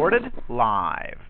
Recorded live.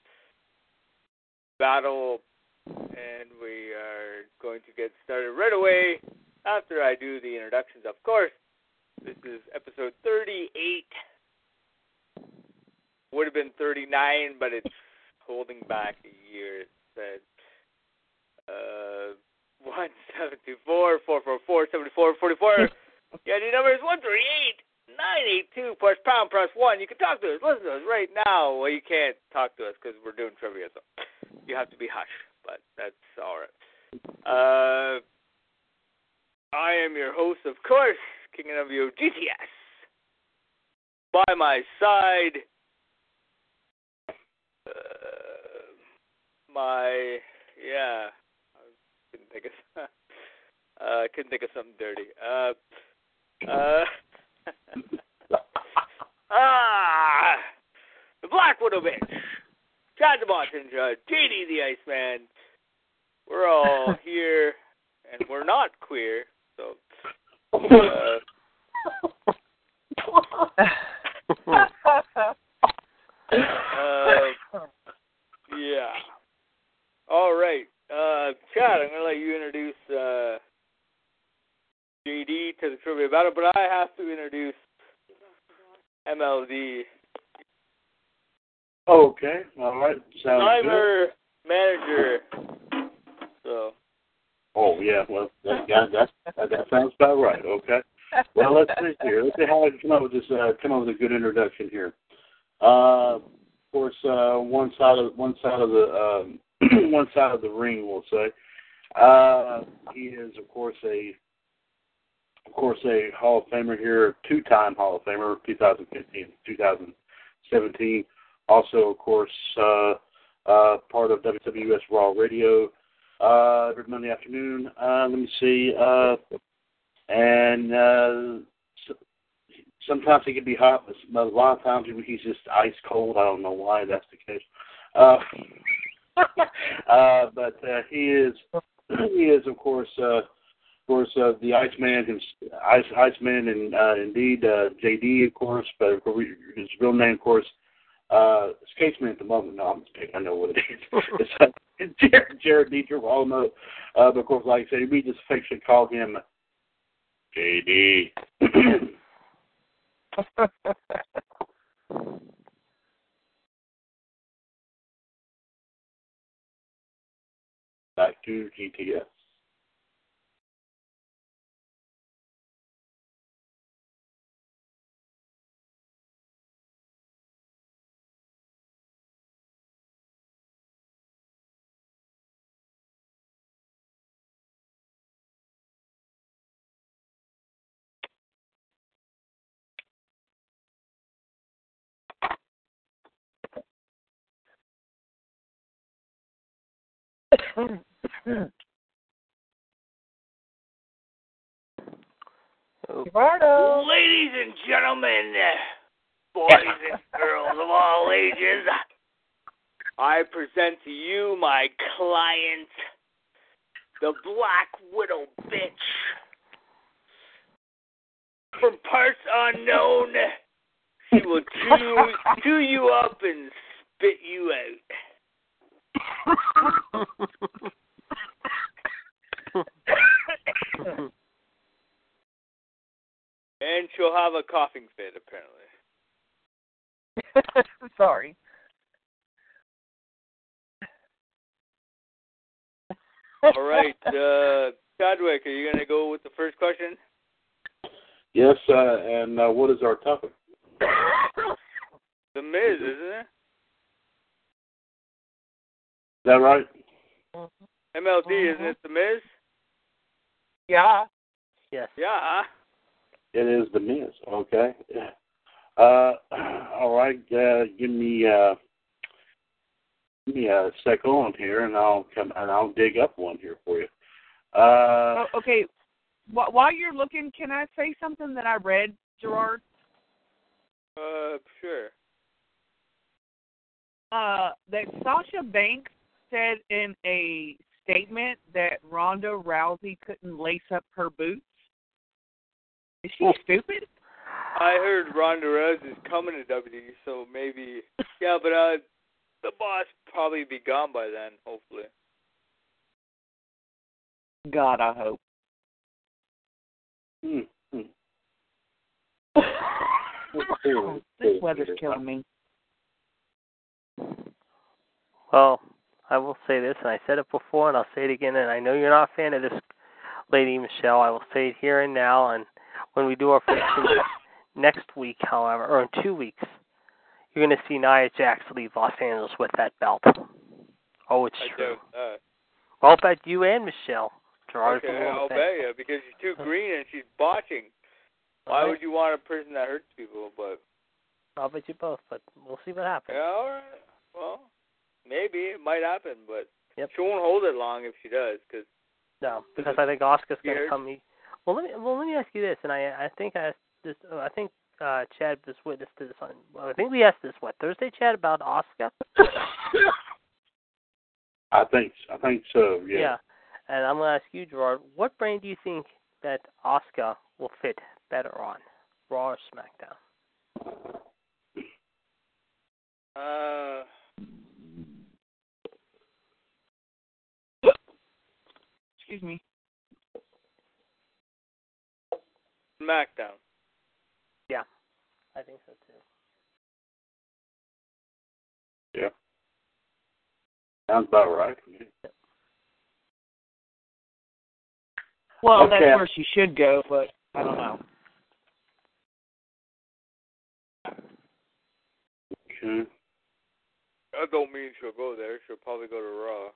battle. And we are going to get started right away after I do the introductions, of course. This is episode 38. Would have been 39, but it's holding back a year. It said uh, 1724 444 7444. Yeah, the number is 138 982 press pound press 1. You can talk to us. Listen to us right now. Well, you can't talk to us because we're doing trivia, so you have to be hush, but that's all right. Uh, I am your host, of course, King of Yo GTS. By my side, uh, my yeah, I couldn't think of uh, couldn't think of something dirty. Uh, uh, ah, the Black Widow bitch, Chad the Martin, uh, JD the Iceman. We're all here, and we're not queer, so. Uh, yeah. All right. Uh, Chad, I'm going to let you introduce uh, The trivia battle, but I have to introduce MLD. Okay, all right, sounds I'm good. manager. So, Oh yeah, well that, that, that, that sounds about right. Okay. Well, let's see here. Let's see how I can come up with this. Uh, come up with a good introduction here. Uh, of course, uh, one side of one side of the um, one side of the ring, we'll say. Uh, he is, of course, a of course a Hall of Famer here, two-time Hall of Famer, 2015, 2017. Also, of course, uh, uh, part of WWS Raw Radio uh, every Monday afternoon. Uh, let me see. Uh, and uh, s- sometimes he can be hot, but a lot of times he's just ice cold. I don't know why that's the case. Uh, uh, but uh, he is he is of course uh, course uh, the Iceman Ice Iceman and uh, indeed uh, JD of course, but of course, his real name of course uh, escapes me at the moment. No, I'm just kidding. I know what it is. it's uh, Jared, Jared Dietrich. We all know, uh, but of course, like I said, we just affectionately call him JD. Back to GTS. Eduardo. Ladies and gentlemen, boys and girls of all ages, I present to you my client, the Black Widow bitch. From parts unknown, she will chew, chew you up and spit you out. And she'll have a coughing fit, apparently. Sorry. All right, uh, Chadwick, are you going to go with the first question? Yes, uh, and uh, what is our topic? The Miz, isn't it? Is that right? MLD, isn't it The Miz? Yeah. Yes. Yeah. It is the Miz. Okay. Uh, all right. Uh, give me uh, give me a second here, and I'll come and I'll dig up one here for you. Uh, Oh, okay. Wh- While you're looking, can I say something that I read, Gerard? Uh, sure. Uh, that Sasha Banks said in a statement that Ronda Rousey couldn't lace up her boots. Is she stupid? I heard Ronda Rousey's coming to WWE, so maybe. Yeah, but uh, the boss probably be gone by then, hopefully. God, I hope. hmm, hmm. this weather's killing me. Well, I will say this, and I said it before, and I'll say it again. And I know you're not a fan of this lady, Michelle. I will say it here and now. And when we do our predictions next week, however, or in two weeks, you're going to see Nia Jax leave Los Angeles with that belt. Oh, it's I true. doubt that. I'll bet you and Michelle. Gerard's Okay, I'll bet you because she's too green and she's botching. Why right. would you want a person that hurts people? But I'll bet you both, but we'll see what happens. yeah, all right. Well, maybe it might happen, but Yep. she won't hold it long if she does. Cause No, because I think Asuka's going to Weird. come. e- Well, let me well let me ask you this, and I I think I asked this. uh, I think uh Chad was witness to this on. Well, I think we asked this what Thursday, Chad, about Asuka. I think I think so. Yeah. Yeah. And I'm going to ask you, Gerard, what brand do you think that Oscar will fit better on, Raw or SmackDown? uh, Excuse me. SmackDown. Yeah, I think so too. Yeah. Sounds about right. to me. Well, Okay. that's where she should go, but I don't know. Okay. I don't mean she'll go there. She'll probably go to Raw.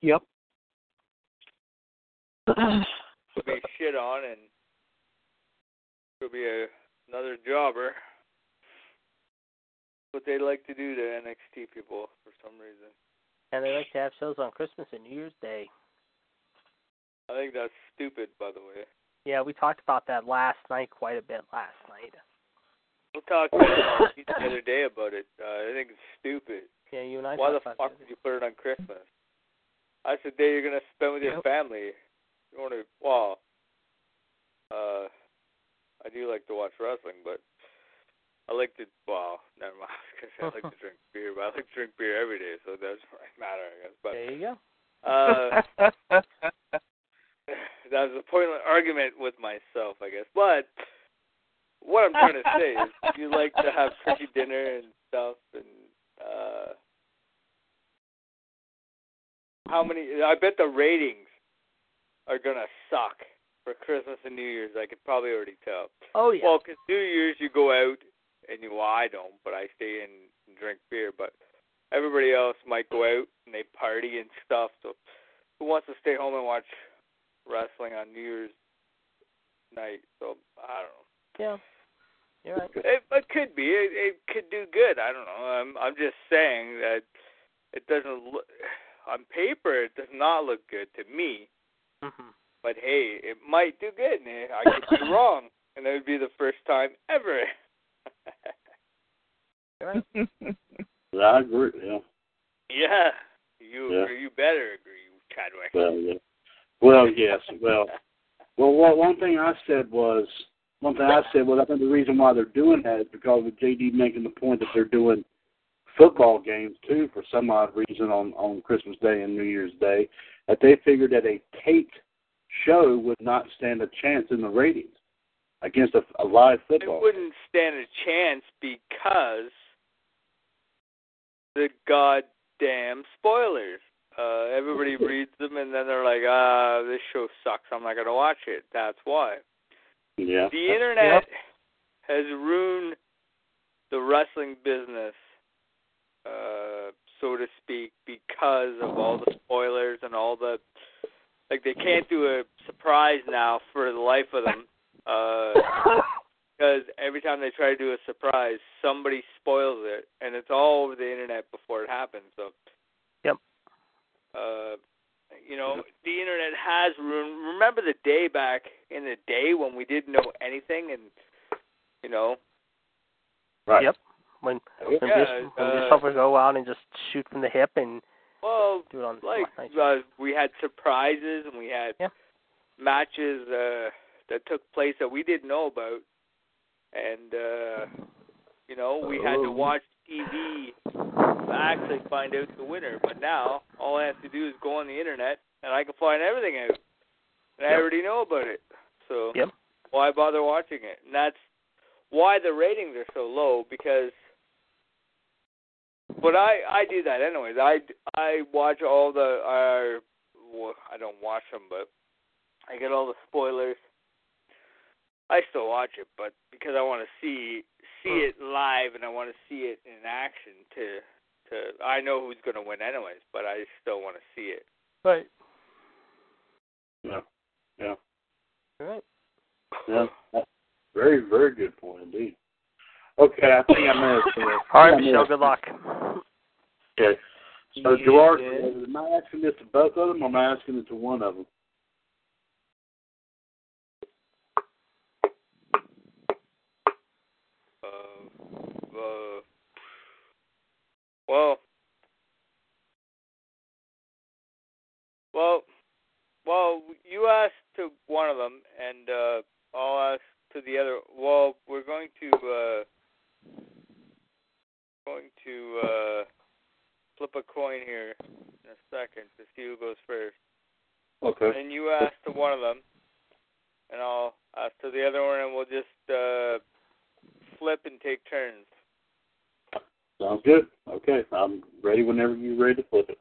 Yep. She'll be shit on and she'll be a, another jobber. What they like to do to NXT people for some reason. And they like to have shows on Christmas and New Year's Day. I think that's stupid, by the way. Yeah, we talked about that last night quite a bit last night. We'll talk to you the other day about it. Uh, I think it's stupid. Yeah, you and I Why the fuck about did you put it on Christmas? That's the day you're gonna spend with your Yep. family. You want to? Well, uh, I do like to watch wrestling, but I like to. Well, never mind. I was gonna say I like to drink beer, but I like to drink beer every day, so it doesn't really matter, I guess. But There you go. uh, that was a pointless argument with myself, I guess. But what I'm trying to say is, you like to have turkey dinner and stuff, and uh, how many? I bet the ratings are gonna suck for Christmas and New Year's. I could probably already tell. Oh yeah. Well, 'cause New Year's you go out and you. Well, I don't, but I stay in and drink beer. But everybody else might go out and they party and stuff. So who wants to stay home and watch wrestling on New Year's night? So I don't know. yeah. You're right. It, it could be. It, it could do good. I don't know. I'm I'm just saying that it doesn't look on paper. It does not look good to me. hmm But hey, it might do good, and I could be wrong, and it would be the first time ever. Right. I agree. Yeah. yeah, you Yeah. agree. You better agree, Chadwick. Well, yeah. Well, yes. Well, well, what, one thing I said was one thing I said was I think the reason why they're doing that is because of JD making the point that they're doing football games too for some odd reason on on Christmas Day and New Year's Day that they figured that a taped show would not stand a chance in the ratings against a, a live football. It wouldn't stand a chance because the goddamn spoilers. Uh, everybody reads them and then they're like, ah, this show sucks. I'm not gonna watch it. That's why. Yeah. The internet has ruined the wrestling business, uh, so to speak, because of all the spoilers and all the like. They can't do a surprise now for the life of them, uh, because every time they try to do a surprise, somebody spoils it, and it's all over the internet before it happens. So. Yep. Uh, you know, the internet has ruined. Remember the day back in the day when we didn't know anything, and you know, Right. Yep. When when, Yeah, this, when uh, this stuff would go out and just shoot from the hip and well, do it on like uh, we had surprises and we had Yeah. matches uh, that took place that we didn't know about, and uh, you know, we had to Oh. watch TV to actually find out the winner. But now all I have to do is go on the internet and I can find everything out, and I already know about it. So Yep. why bother watching it? And that's why the ratings are so low because but I I do that anyways. I I watch all the uh well, I don't watch them but I get all the spoilers. I still watch it, but because I want to see see it live and I want to see it in action to to I know who's going to win anyways, but I still want to see it. Right. Yeah. Yeah. Right. Yeah. Very, very good point indeed. Okay, I think I may have. Uh, All right, I Michelle. Good luck. Okay. So, Yeah, Gerard, good. am I asking this to both of them, or am I asking it to one of them? Uh, uh, well, well, well. You asked to one of them, and uh, I'll ask to the other. Well, we're going to uh, going to uh, flip a coin here in a second to see who goes first. Okay. And you ask to one of them, and I'll ask to the other one, and we'll just uh, flip and take turns. Sounds good. Okay, I'm ready whenever you're ready to flip it.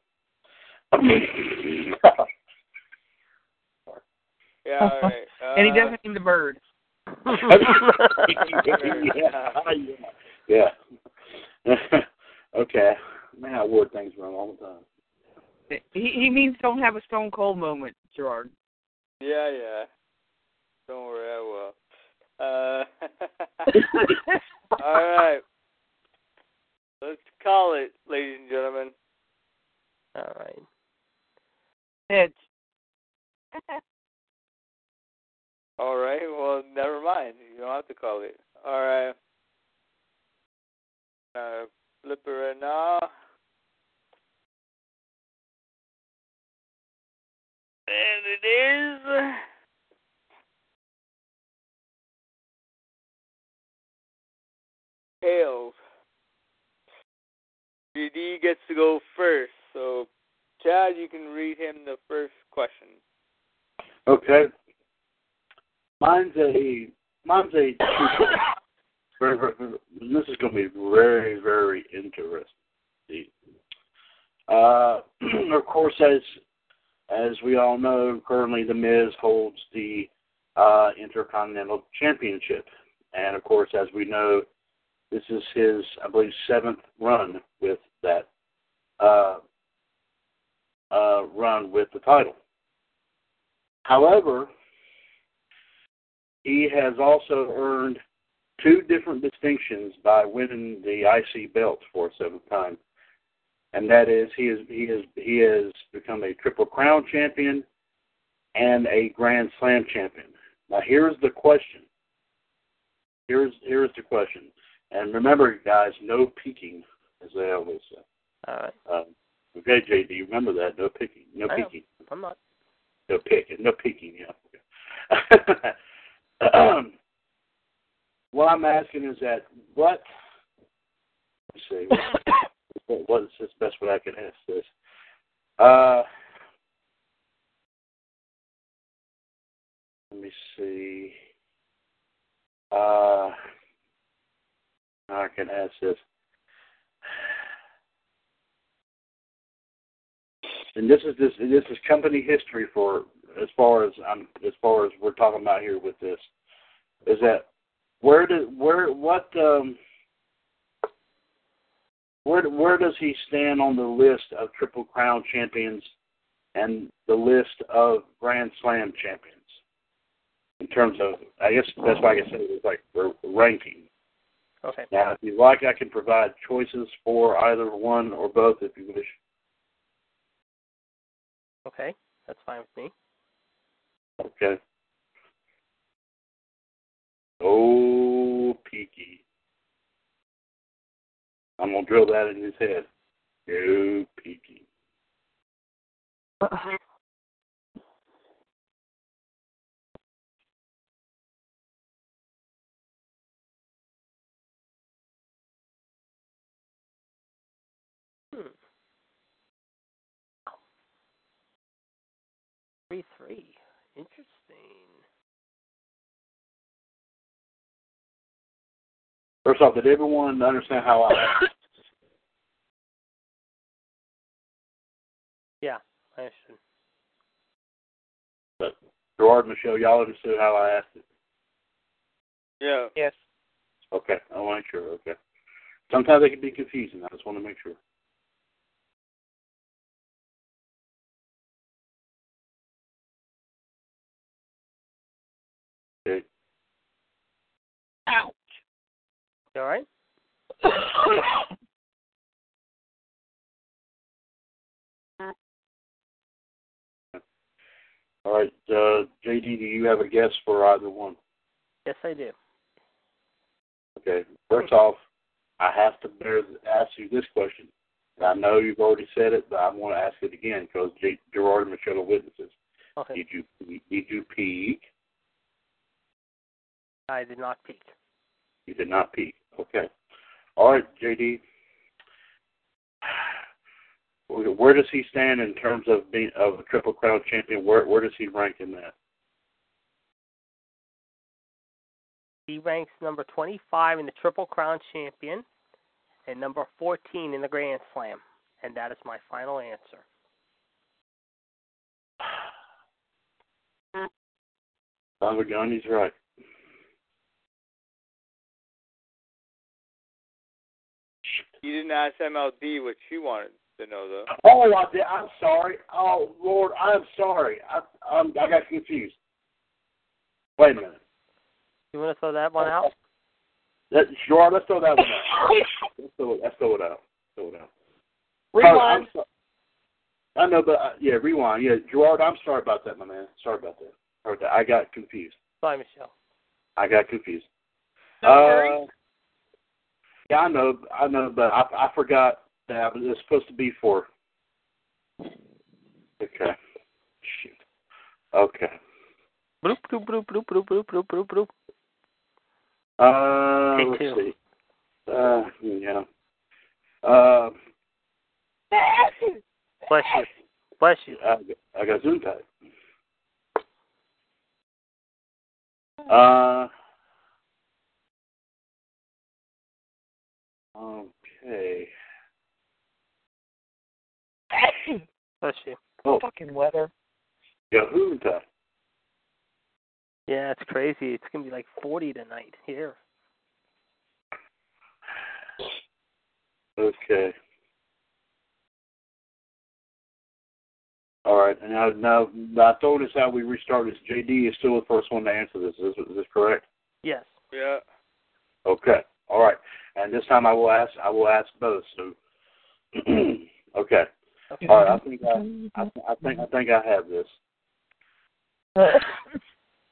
Yeah, all right. Uh, and he doesn't mean the bird. yeah. yeah. okay. Man, I word things wrong all the time. He, he means don't have a stone cold moment, Gerard. Yeah, yeah. Don't worry, I will. Uh, all right. Let's call it, ladies and gentlemen. All right. Heads. All right. Well, never mind. You don't have to call it. All right. Uh, flip it right now. And it is. Tails. JD gets to go first. So, Chad, you can read him the first question. Okay. Mine's a mine's a very, very, very- this is going to be very very interesting. Uh, of course, as as we all know, currently the Miz holds the uh, Intercontinental Championship, and of course, as we know, this is his I believe seventh run with that uh, uh, run with the title. However, he has also earned two different distinctions by winning the IC belt for a seventh time. And that is he is he is he has become a Triple Crown champion and a Grand Slam champion. Now here's the question. Here's here's the question. And remember, guys, no peeking, as they always say. All right. Um, okay, JD, remember that. No picking. No I know. peeking. I'm not. No picking. No peeking. Yeah. um, what I'm asking is that what? Let's see. What, what is this best way I can ask this? Uh, let me see. Uh, I can ask this. and this is this this is company history for as far as I'm as far as we're talking about here with this is that where did where what um where where does he stand on the list of triple crown champions and the list of grand slam champions in terms of I guess that's why I can say it was like ranking. Okay. Now, if you like, I can provide choices for either one or both if you wish. Okay. That's fine with me. Okay. Oh, Peaky. I'm gonna drill that in his head. Oh, Peaky. Hmm. First off, did everyone understand how I? Asked? Yeah, I understood. but Gerard, Michelle, y'all understood how I asked it. Yeah. Yes. Okay, I want to make sure. Okay. Sometimes they can be confusing. I just want to make sure. You all right? All right, uh, JD, do you have a guess for either one? Yes, I do. Okay. First off, I have to bear, ask you this question. And I know you've already said it, but I want to ask it again because J- Gerard and Michelle are witnesses. Okay. Did you did you peek? I did not peek. You did not peek. Okay. All right, JD. Where where does he stand in terms of being of a triple crown champion? Where where does he rank in that? He ranks number 25 in the Triple Crown Champion and number 14 in the Grand Slam. And that is my final answer. Son of a gun, he's right. You didn't ask MLD what she wanted to know, though. Oh, I did. I'm sorry. Oh, Lord, I'm sorry. I I'm, I got confused. Wait a minute. You want to throw that one out? That, sure, let's throw that one out. Let's throw it, let's throw it out. Throw it out. Oh, Rewind. I'm so- I know, but uh, yeah, rewind. Yeah, Gerard, I'm sorry about that, my man. Sorry about that. Sorry about that. I got confused. Sorry, Michelle. I got confused. No worries. Yeah, I know, I know, but I, I forgot that it was supposed to be for. Okay. Shoot. Okay. Bloop, bloop, bloop, bloop, bloop, bloop, bloop, bloop, bloop. Uh, Take let's two. see. Uh, yeah. Uh, Bless you. Bless you. I, I got Zoom type. Uh, okay. Bless you. Oh, Fucking weather. Yahoo type. Yeah, it's crazy. It's going to be like 40 tonight here. Okay. All right. And now, now, I told us how we restarted. this. JD is still the first one to answer this. Is, is this correct? Yes. Yeah. Okay. All right. And this time I will ask. I will ask both. So, Okay. Okay. All right. I think I, I, I think I think I have this.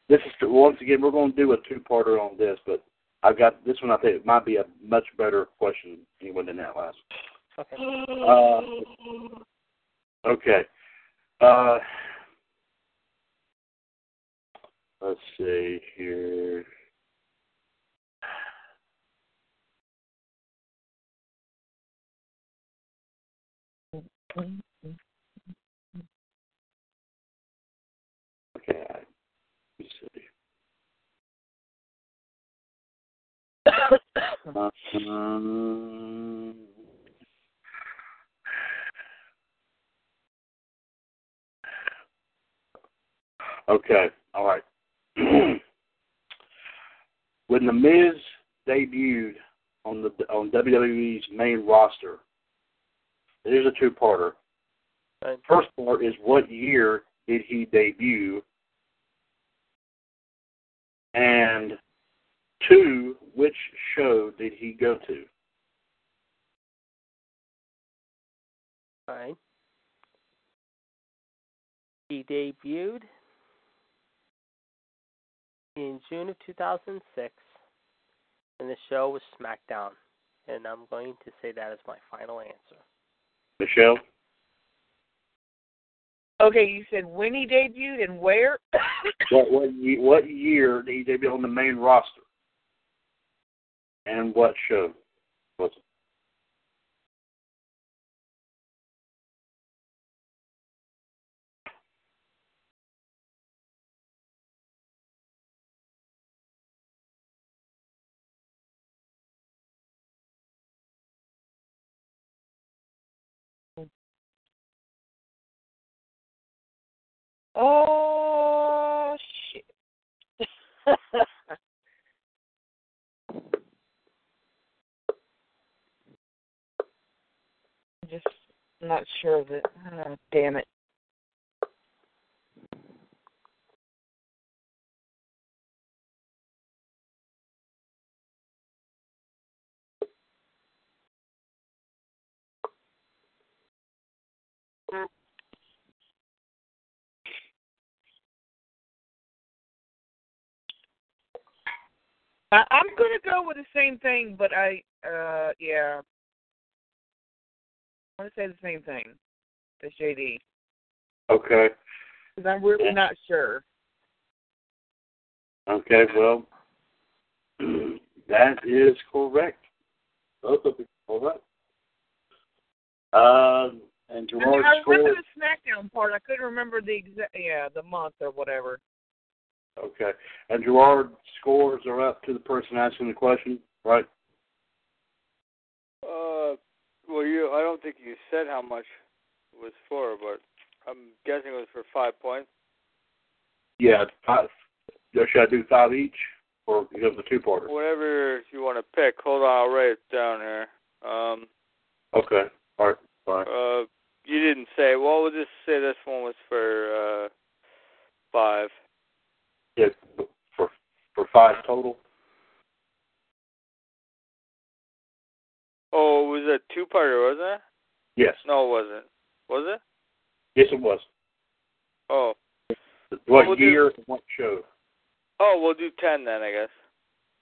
This is once again we're going to do a two-parter on this, but I've got this one. I think it might be a much better question even than that last. Okay. Uh, okay. Uh, let's see here. Okay. Let's see. Um, okay, all right. when the Miz debuted on the on WWE's main roster, here's a two-parter. Right. First part is what year did he debut? And two, which show did he go to? All right. He debuted in June of 2006, and the show was SmackDown. And I'm going to say that as my final answer. Michelle? Okay, you said when he debuted and where? What what ye- what year did he debut on the main roster? And what show was it? oh shit. I'm just not sure of it. Oh, damn it. I'm gonna go with the same thing, but I, uh, yeah, I want to say the same thing as JD Okay. because I'm really not sure. Okay, well that is correct. Both of you correct. Um and Gerard I remember scored the SmackDown part. I couldn't remember the exact, yeah, the month or whatever. Okay. And Gerard scores are up to the person asking the question, right? Uh, well, you. I don't think you said how much it was for, but I'm guessing it was for five points. Yeah, five. Should I do five each, or you have the two parter? Whatever you want to pick. Hold on, I'll write it down here. Um, Okay, all right, fine. uh, you didn't say. Well, we'll just say this one was for uh five. Yeah, for for five total. Oh, it was a two-parter, wasn't it? Yes, No, it wasn't. Was it? yes, it was. Oh, What oh, we'll year? and What show? oh, we'll do ten then, I guess.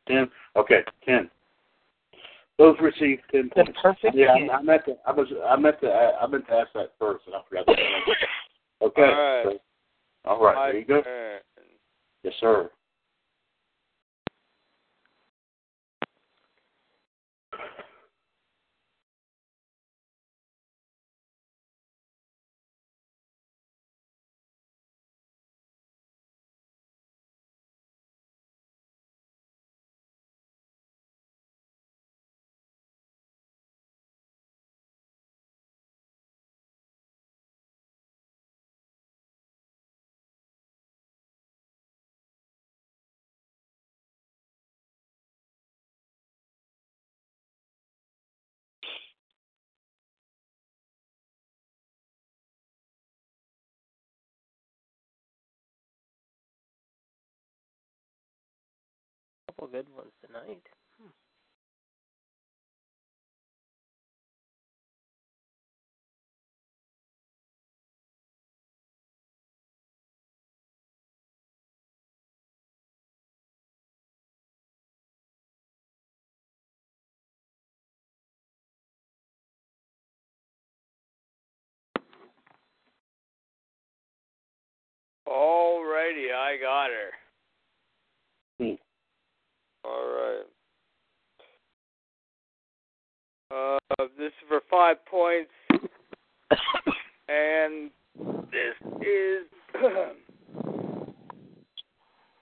Ten. Okay, ten. Both received ten The points. perfect Yeah, ten. I, I meant to. I was. I meant to. I meant to ask that first, and I forgot. To okay. All right. so- all right. My There you go. turn. Yes, sir. couple good ones tonight. All righty, I Uh, this is for five points, and this is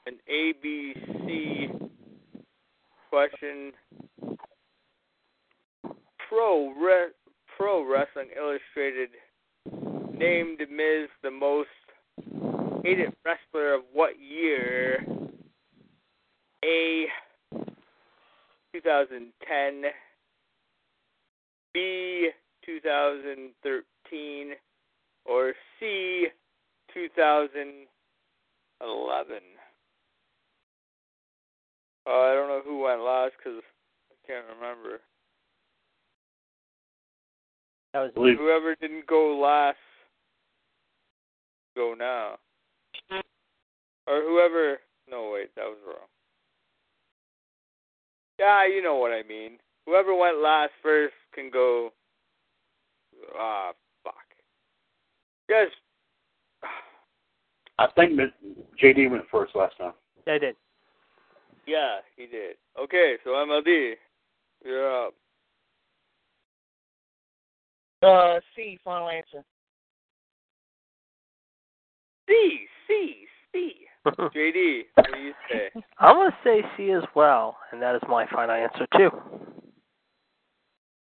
an ABC question. Pro Re- Pro Wrestling Illustrated named Miz the most hated wrestler of what year? A. 2010. B. 2013. Or C. 2011. Uh, I don't know who went last because I can't remember. That was Believe- Whoever didn't go last, go now. Or whoever. No, wait, that was wrong. Yeah, you know what I mean. Whoever went last first can go. Ah, fuck. Yes. I think that JD went first last time. I did. Yeah, he did. Okay, so MLD, you're up. Uh, C, final answer. C, C, C. JD, what do you say? I'm gonna say C as well, and that is my final answer too.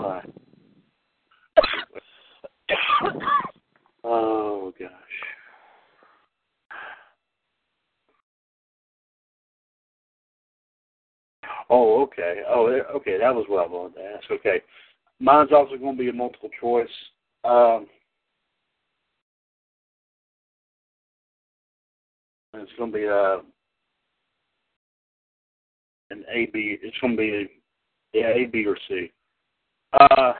Oh gosh. Oh, okay. Oh, okay. That was what I wanted to ask. Okay, mine's also going to be a multiple choice. Um, it's going to be a an A B. It's going to be a, yeah A B or C. Uh,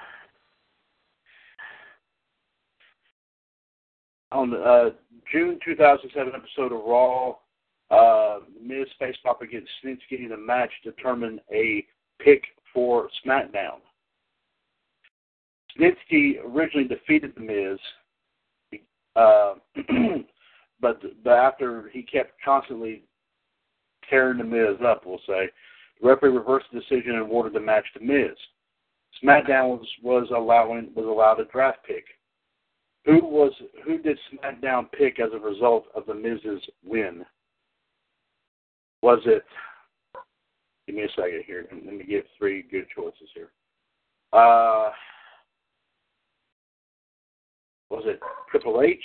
on the uh, June 2007 episode of Raw, uh, Miz faced off against Snitsky in a match to determine a pick for SmackDown. Snitsky originally defeated The Miz, uh, but, but after he kept constantly tearing The Miz up, we'll say, the referee reversed the decision and awarded the match to Miz. SmackDown was, was allowing was allowed a draft pick. Who was who did SmackDown pick as a result of the Miz's win? Was it? Give me a second here. Let me give three good choices here. Uh, was it Triple H?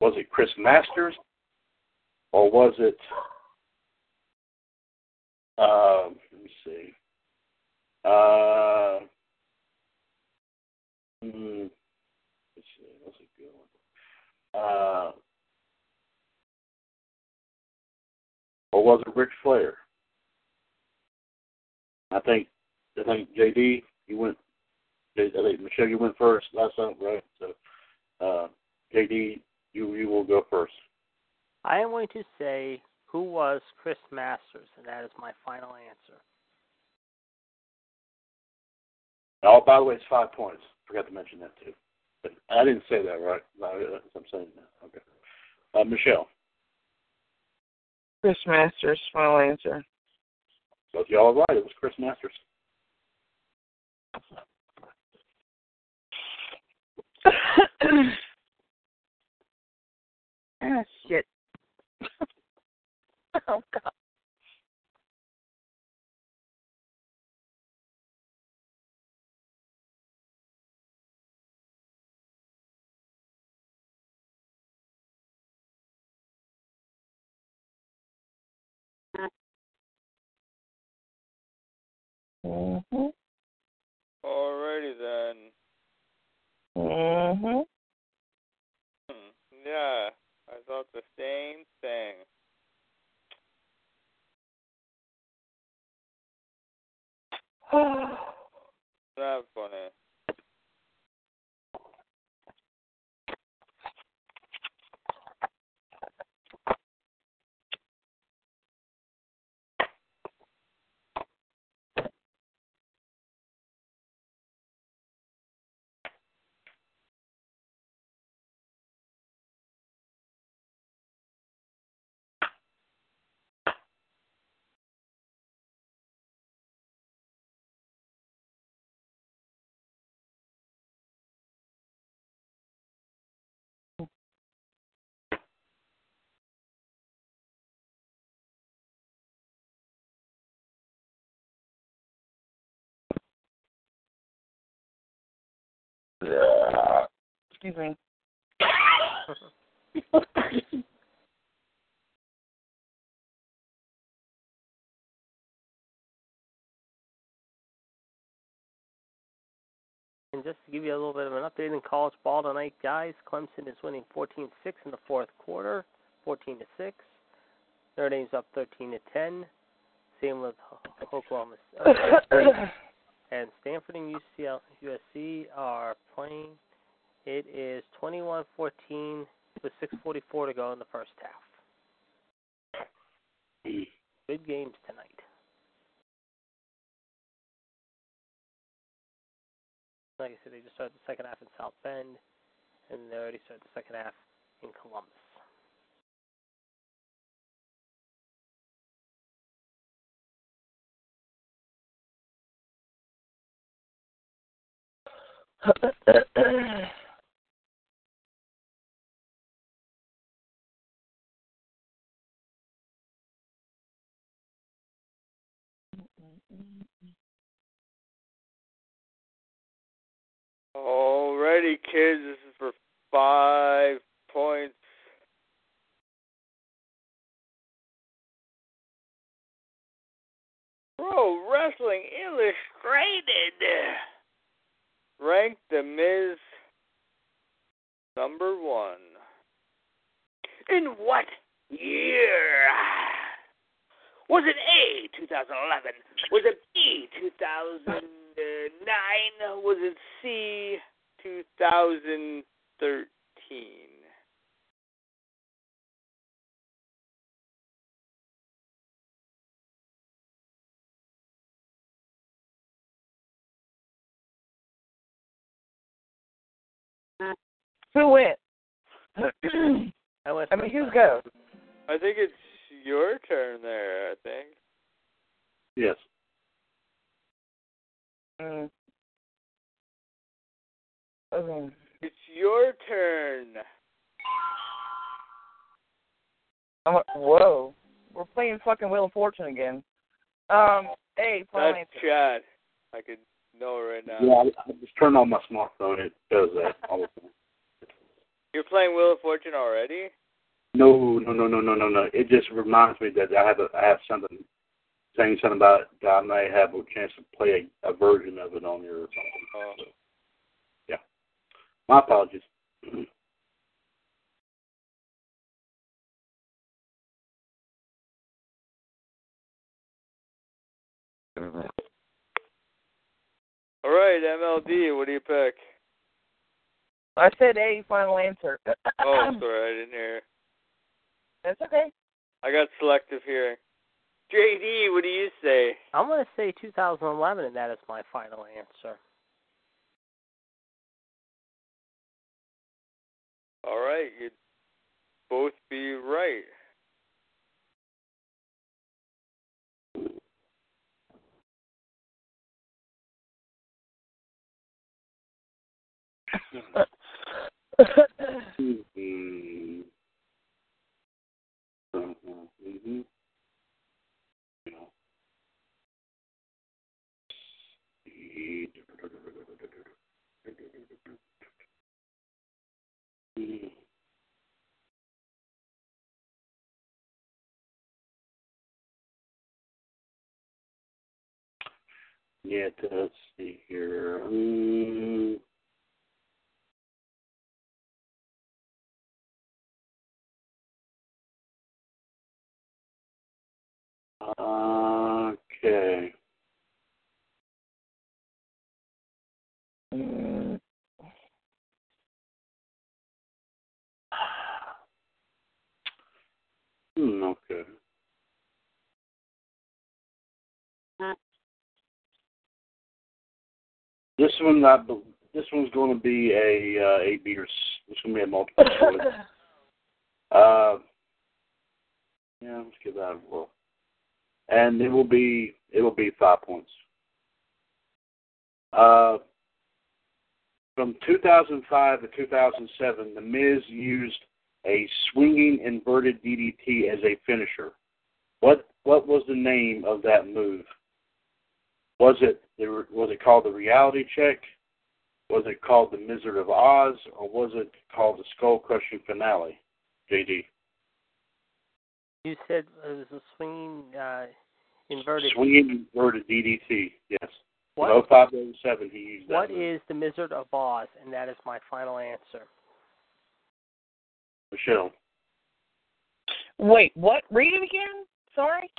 Was it Chris Masters? Or was it? Uh, let me see. Uh, hmm, let's see. What's a good one? Uh, or was it Ric Flair? I think I think JD you went. I think Michelle you went first last time, right? So uh, JD you you will go first. I am going to say who was Chris Masters, and that is my final answer. Oh, by the way, it's five points. Forgot to mention that too. But I didn't say that, right? I'm saying that. Okay. Uh, Michelle, Chris Masters, final answer. both y'all are right. It was Chris Masters. ah, shit. oh, God. Mm-hmm. Alrighty then. Mm-hmm. the same thing. Not funny. Excuse me. And just to give you a little bit of an update in college ball tonight, guys, Clemson is winning 14-6 in the fourth quarter, 14 to 6. Notre Dame's up 13 to 10. Same with Oklahoma uh, State. and Stanford and UCL, USC are playing. It is 21-14 with 6:44 to go in the first half. Good games tonight. Like I said, they just started the second half in South Bend, and they already started the second half in Columbus. Alrighty, kids. This is for five points. Pro Wrestling Illustrated ranked The Miz number one. In what year? Was it A, 2011? Was it B, 2009? Was it C, 2013? Who went? I went. I mean, who's go? I think it's your turn there, I think. Yes. Mm. Okay. It's your turn. I'm like, whoa. We're playing fucking Wheel of Fortune again. Um, hey, final That's answer. chat. I could know right now. Yeah, I, I just turned on my smartphone. It does that all the time. You're playing Wheel of Fortune already? No, no, no, no, no, no, no. It just reminds me that I have a, I have something saying something about it that I may have a chance to play a, a version of it on here or something. Oh. So, yeah. My apologies. All right, MLD, what do you pick? I said A, final answer. Oh, sorry, I didn't hear. That's okay. I got selective hearing. JD, what do you say? I'm going to say 2011, and that is my final answer. All right, you'd both be right. Mm-hmm. yeah, let's see here. Um, okay. Mm. Hmm, okay. This one, I, this one's going to be a uh, A B or it's going to be a multiple choice. Uh, yeah, let's give that a whirl. And it will be it will be five points. Uh, from 2005 to 2007, The Miz used a swinging inverted DDT as a finisher. What what was the name of that move? Was it the- was it called the Reality Check? Was it called the Wizard of Oz, or was it called the Skull Crushing Finale? JD. You said it was a swinging uh, inverted. Swinging inverted DDT, yes. What? In 05 07, he used that. What is the Wizard of Oz? And that is my final answer. Michelle? Wait, what? Read it again. Sorry.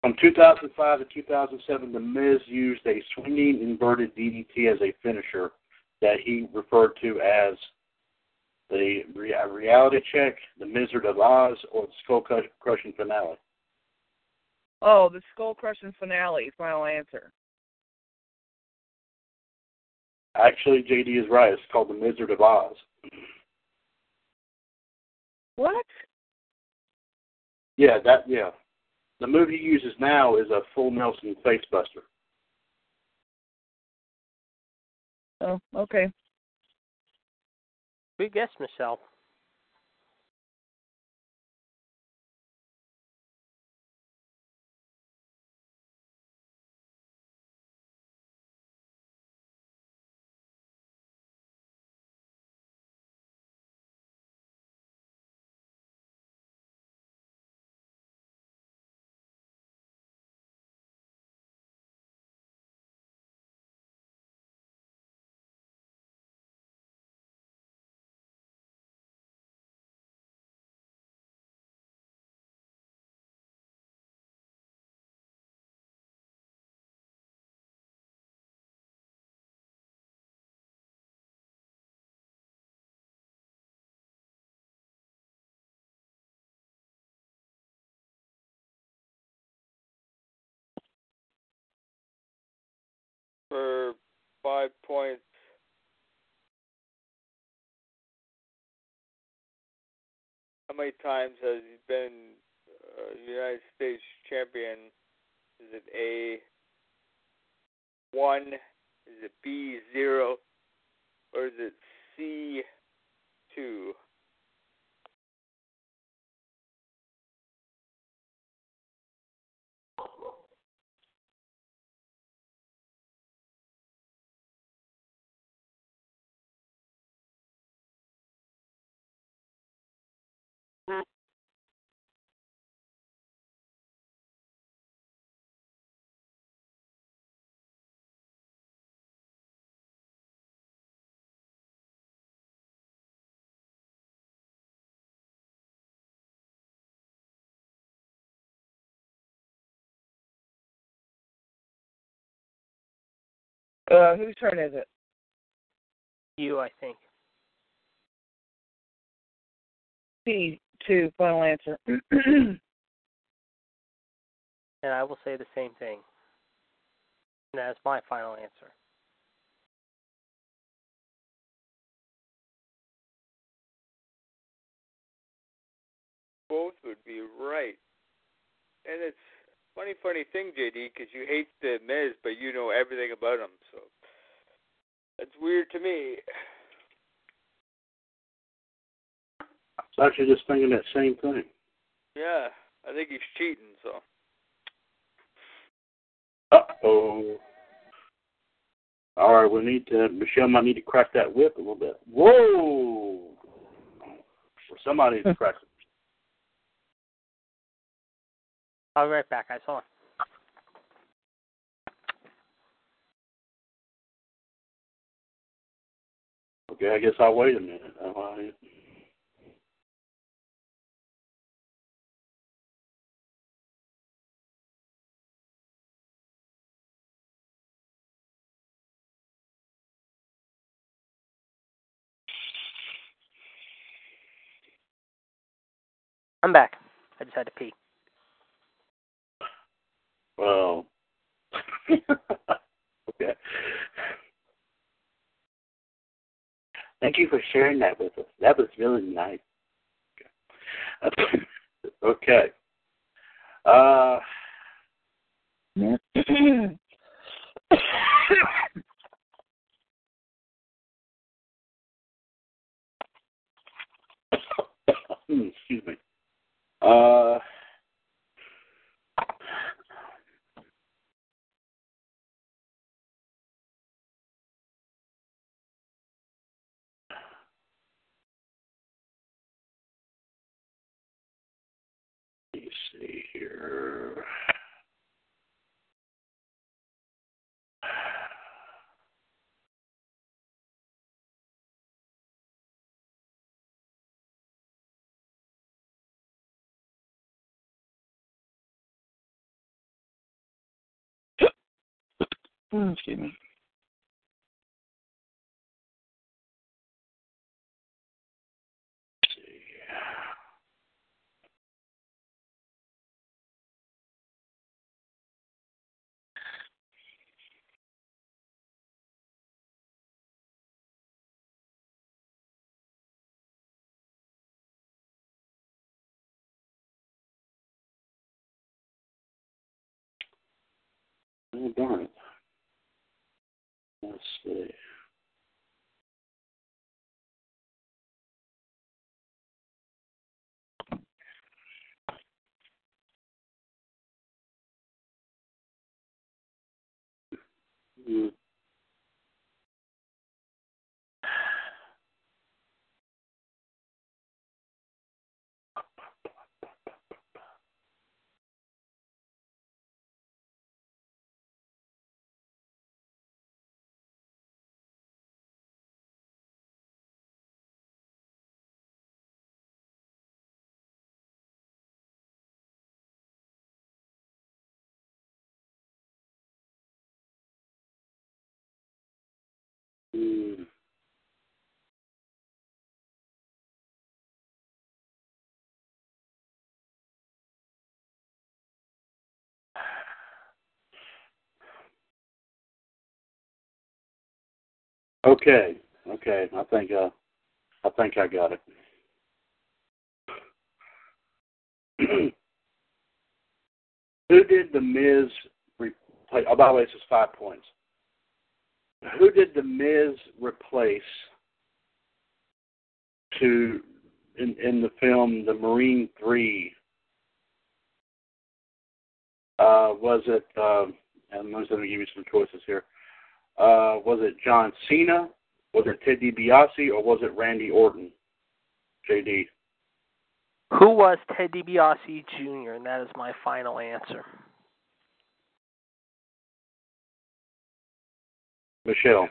From 2005 to 2007, The Miz used a swinging inverted DDT as a finisher that he referred to as the rea- reality check, the Wizard of Oz, or the skull crushing finale. Oh, the skull crushing finale. Final answer. Actually, JD is right. It's called the Wizard of Oz. What? Yeah, that yeah. The move he uses now is a full Nelson facebuster. Oh, okay. Good guess, Michelle. Five points. How many times has he been uh, United States champion? Is it A one? Is it B zero? Or is it C two? Uh, whose turn is it? You, I think. C two. Final answer. And I will say the same thing. And that is my final answer. Both would be right. And it's funny, funny thing, JD, because you hate the Miz, but you know everything about him. So that's weird to me. I was actually just thinking that same thing. Yeah, I think he's cheating. So Uh oh. All right, we need to. Michelle might need to crack that whip a little bit. Whoa! Or somebody needs to crack it. I'll be right back, guys. Hold. Okay, I guess I'll wait a minute. I... I'm back. I just had to pee. Well, okay. Thank you for sharing that with us. That was really nice. Okay. okay. Uh, excuse me. Uh, let me see here. Mm, Excuse me. Oh, darn it. Let's see. Hmm. Okay, okay. I think uh, I think I got it. Who did the Miz replace? Oh, by the way, this is five points. Who did the Miz replace to in in the film The Marine Three? Uh, was it? Um, and I'm going to give you some choices here. Uh, was it John Cena? Was it Ted DiBiase or was it Randy Orton? JD. Who was Ted DiBiase Jr.? And that is my final answer. Michelle.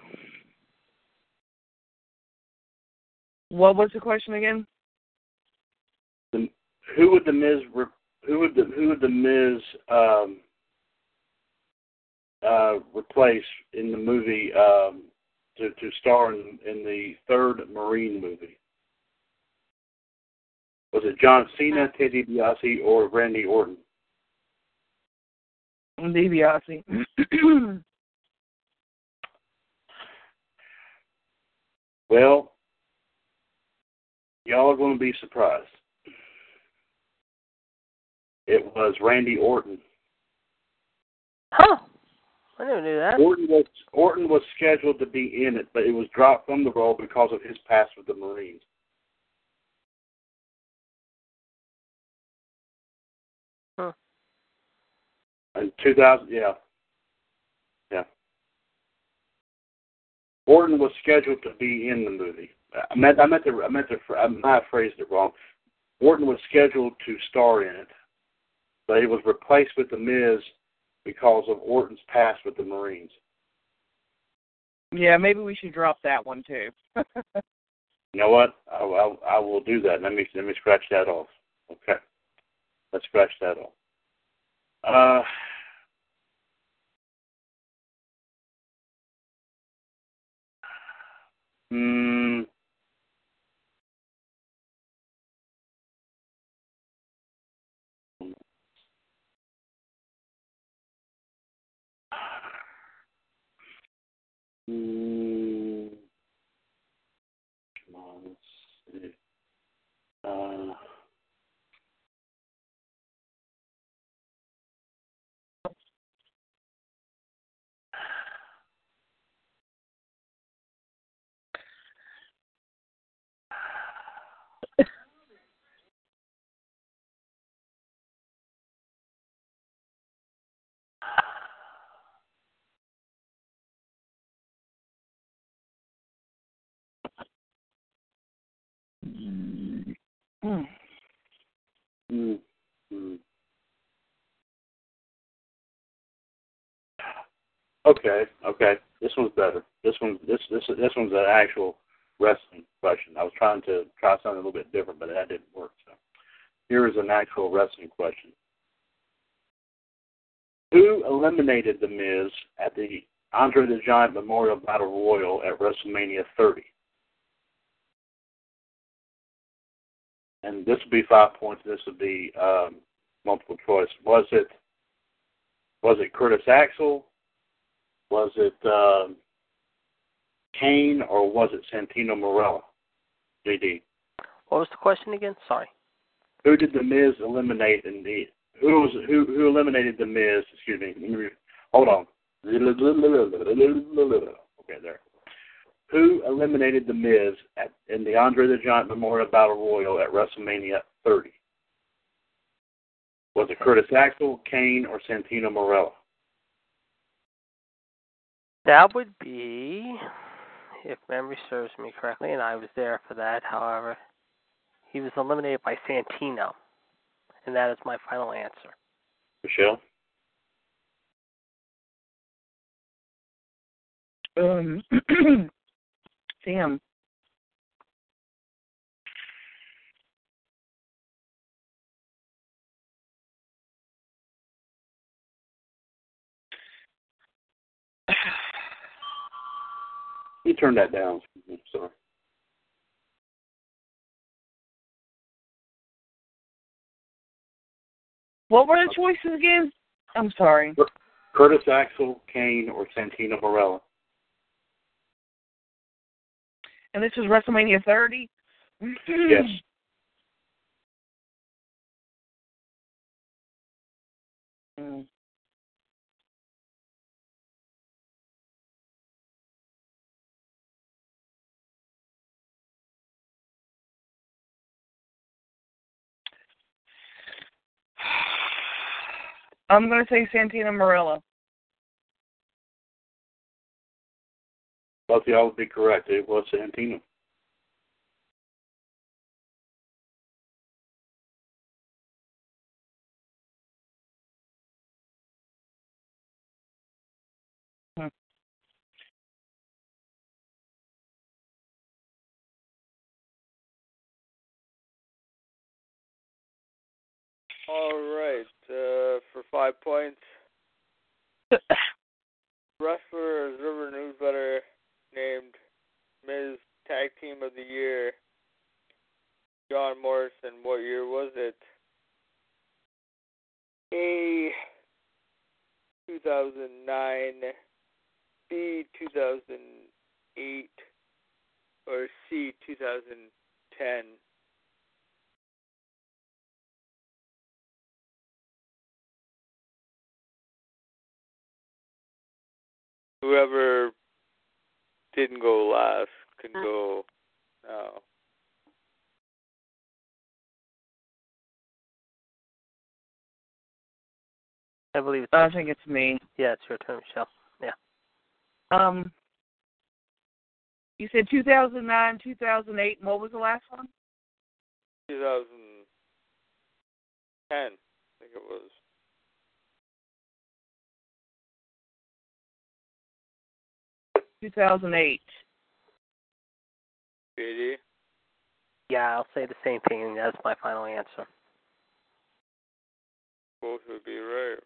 What was the question again? The, who would the Miz? Who would the who would the Miz um, uh, replace in the movie um, to to star in, in the third Marine movie? Was it John Cena, Ted DiBiase, or Randy Orton? DiBiase. Well, y'all are going to be surprised. It was Randy Orton. Huh. I never knew that. Orton was Orton was scheduled to be in it, but it was dropped from the role because of his past with the Marines. Huh. In 2000, yeah, yeah. Orton was scheduled to be in the movie. I meant I meant to I meant to I might have phrased it wrong. Orton was scheduled to star in it, but he was replaced with the Miz because of Orton's past with the Marines. yeah, maybe we should drop that one too. You know what? I, I, I will do that. Let me let me scratch that off. Okay, let's scratch that off. Uh, hmm. Mm, come on, let's see. Uh, Mm. mm, mm. Okay, okay. This one's better. This one, this this this one's an actual wrestling question. I was trying to try something a little bit different, but that didn't work. So here is an actual wrestling question. Who eliminated The Miz at the Andre the Giant Memorial Battle Royal at WrestleMania 30? And this would be five points. This would be um, multiple choice. Was it was it Curtis Axel? Was it um, Kane or was it Santino Marella? JD. What was the question again? Sorry. Who did the Miz eliminate in the who was who who eliminated the Miz? Excuse me. let me re- Hold on. Okay, there. Who eliminated the Miz at in the Andre the Giant Memorial Battle Royal at WrestleMania 30? Was it Curtis Axel, Kane, or Santino Marella? That would be, if memory serves me correctly, and I was there for that. However, he was eliminated by Santino, and that is my final answer. Michelle. Um, damn. You turned that down. Sorry. What were the choices again? I'm sorry. Curtis Axel, Kane, or Santino Marella? And this was WrestleMania 30. Yes. Mm. I'm gonna say Santina Marella. Both y'all would be correct. It was Santino. All right, uh, for five points, Wrestler Observer Newsletter named Miz Tag Team of the Year. John Morrison, what year was it? A. 2009, B. 2008, or C. 2010. Whoever didn't go last can go now. I believe it's I think it's me. yeah, it's your turn, Michelle. Yeah. Um, you said 2009, 2008, and what was the last one? 2010, I think it was. Two thousand eight. JD. Yeah, I'll say the same thing, and that's my final answer. Both would be right.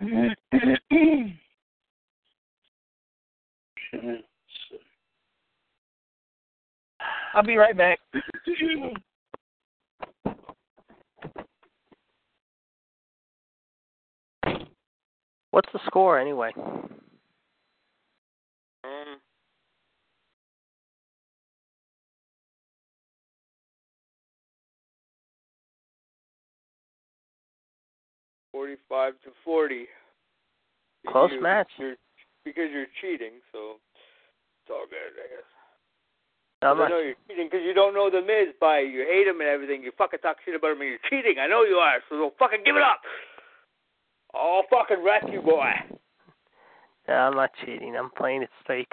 I'll be right back. What's the score anyway? Forty-five to forty. Close You- match. You're, because you're cheating, so it's all good, I guess. I'm I not, know you're cheating because you don't know the Miz, by you hate him and everything. You fucking talk shit about him and you're cheating. I know you are, so don't fucking give it up. I'll fucking wreck you, boy. no, I'm not cheating. I'm playing it straight.